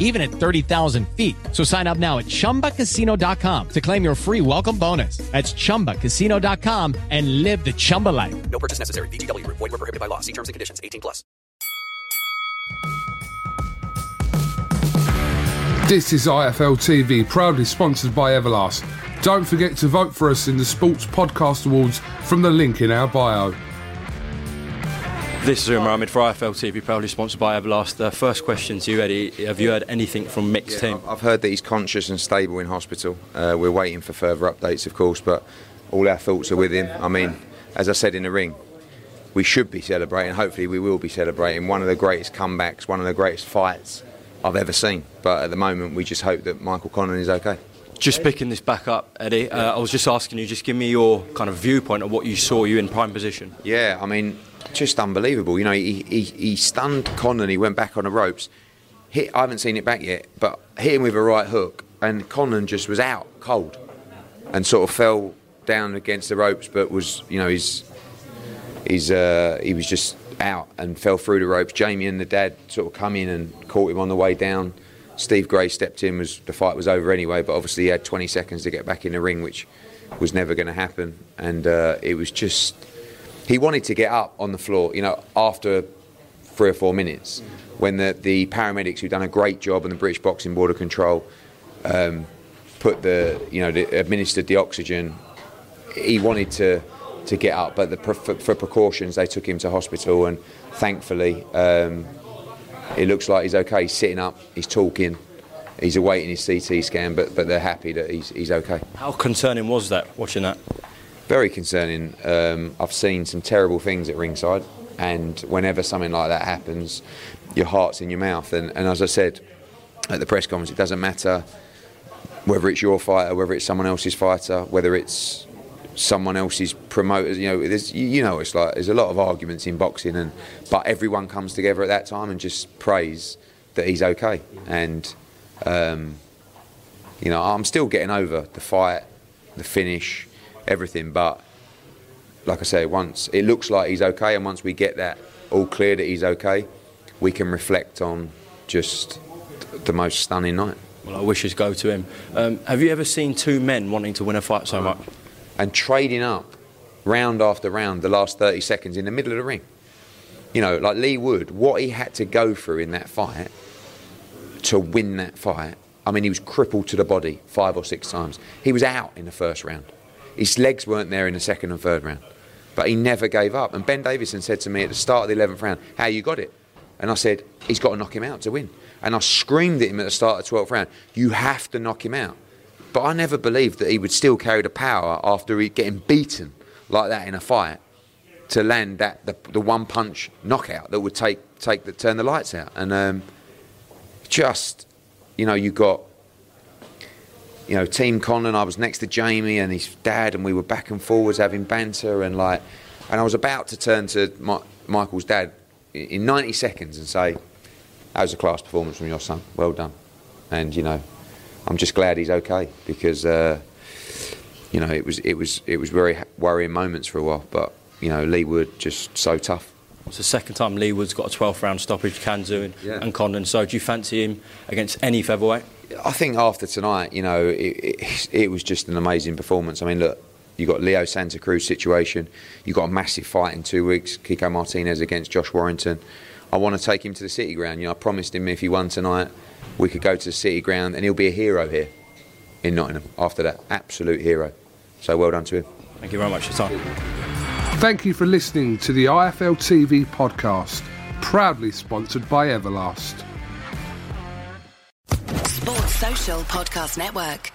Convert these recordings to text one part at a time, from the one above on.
even at 30,000 feet. So sign up now at ChumbaCasino.com to claim your free welcome bonus. That's ChumbaCasino.com and live the Chumba life. No purchase necessary. VGW. Void were prohibited by law. See terms and conditions. 18 plus. This is IFL TV, proudly sponsored by Everlast. Don't forget to vote for us in the Sports Podcast Awards from the link in our bio. This is Umar Ahmed for IFL TV, proudly sponsored by Everlast. Uh, first question to you, Eddie. Have you heard anything from Mick's Yeah, team? I've- heard that he's conscious and stable in hospital. Uh, we're waiting for further updates, of course, but all our thoughts are with him. I mean, as I said in the ring, we should be celebrating. Hopefully, we will be celebrating one of the greatest comebacks, one of the greatest fights I've ever seen. But at the moment, we just hope that Michael Conlan is okay. Just picking this back up, Eddie, uh, I was just asking you, just give me your kind of viewpoint of what you saw you in prime position. Yeah, I mean, just unbelievable. You know, he, he, he stunned Conlan, he went back on the ropes. Hit, I haven't seen it back yet, but hit him with a right hook, and Conlan just was out cold and sort of fell down against the ropes, but was, you know, he's, he's, uh, he was just out and fell through the ropes. Jamie and the dad sort of come in and caught him on the way down. Steve Gray stepped in, was the fight was over anyway, but obviously he had 20 seconds to get back in the ring, which was never going to happen. And uh, it was just, he wanted to get up on the floor, you know, after three or four minutes, when the, the paramedics who'd done a great job and the British Boxing Board of Control um, put the, you know, the, administered the oxygen, he wanted to to get up, but the, for, for precautions they took him to hospital, and thankfully um, it looks like he's okay. He's sitting up, he's talking, he's awaiting his CT scan, but but they're happy that he's he's okay. How concerning was that, watching that? Very concerning. Um, I've seen some terrible things at ringside, and whenever something like that happens, your heart's in your mouth. And, and as I said at the press conference, it doesn't matter whether it's your fighter, whether it's someone else's fighter, whether it's someone else's promoters. You know, there's, you know, it's like there's a lot of arguments in boxing, and but everyone comes together at that time and just prays that he's okay. And um, you know, I'm still getting over the fight, the finish, everything. But like I say, once it looks like he's okay, and once we get that all clear that he's okay, we can reflect on just the most stunning night. Well, I wishes go to him. Um, have you ever seen two men wanting to win a fight so much? And trading up round after round the last 30 seconds in the middle of the ring. You know, like Leigh Wood, what he had to go through in that fight to win that fight. I mean, he was crippled to the body five or six times. He was out in the first round. His legs weren't there in the second and third round. But he never gave up. And Ben Davison said to me at the start of the 11th round, How you got it? And I said, He's got to knock him out to win. And I screamed at him at the start of the 12th round, You have to knock him out. But I never believed that he would still carry the power after getting beaten like that in a fight to land that the, the one punch knockout that would take take the turn the lights out. And um, just you know you got you know Team Conlan. I was next to Jamie and his dad, and we were back and forwards having banter and like. And I was about to turn to my, Michael's dad in- in 90 seconds and say, "That was a class performance from your son. Well done." And you know, I'm just glad he's okay because uh, you know it was it was it was very worrying moments for a while. But you know, Leigh Wood just so tough. It's the second time Leigh Wood's got a 12th round stoppage, Kanzu and, Yeah. and Conlan. So do you fancy him against any featherweight? I think after tonight, you know, it, it, it was just an amazing performance. I mean, look, you got Leo Santa Cruz situation. You got a massive fight in two weeks. Kiko Martinez against Josh Warrington. I want to take him to the City Ground. You know, I promised him if he won tonight, we could go to the City Ground, and he'll be a hero here in Nottingham. After that, absolute hero. So well done to him. Thank you very much for your time. Thank you for listening to the IFL TV podcast, proudly sponsored by Everlast. Sports Social Podcast Network.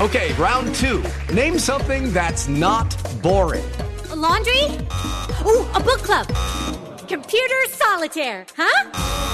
Okay, round two. Name something that's not boring. A laundry? Ooh, a book club. Computer solitaire, huh?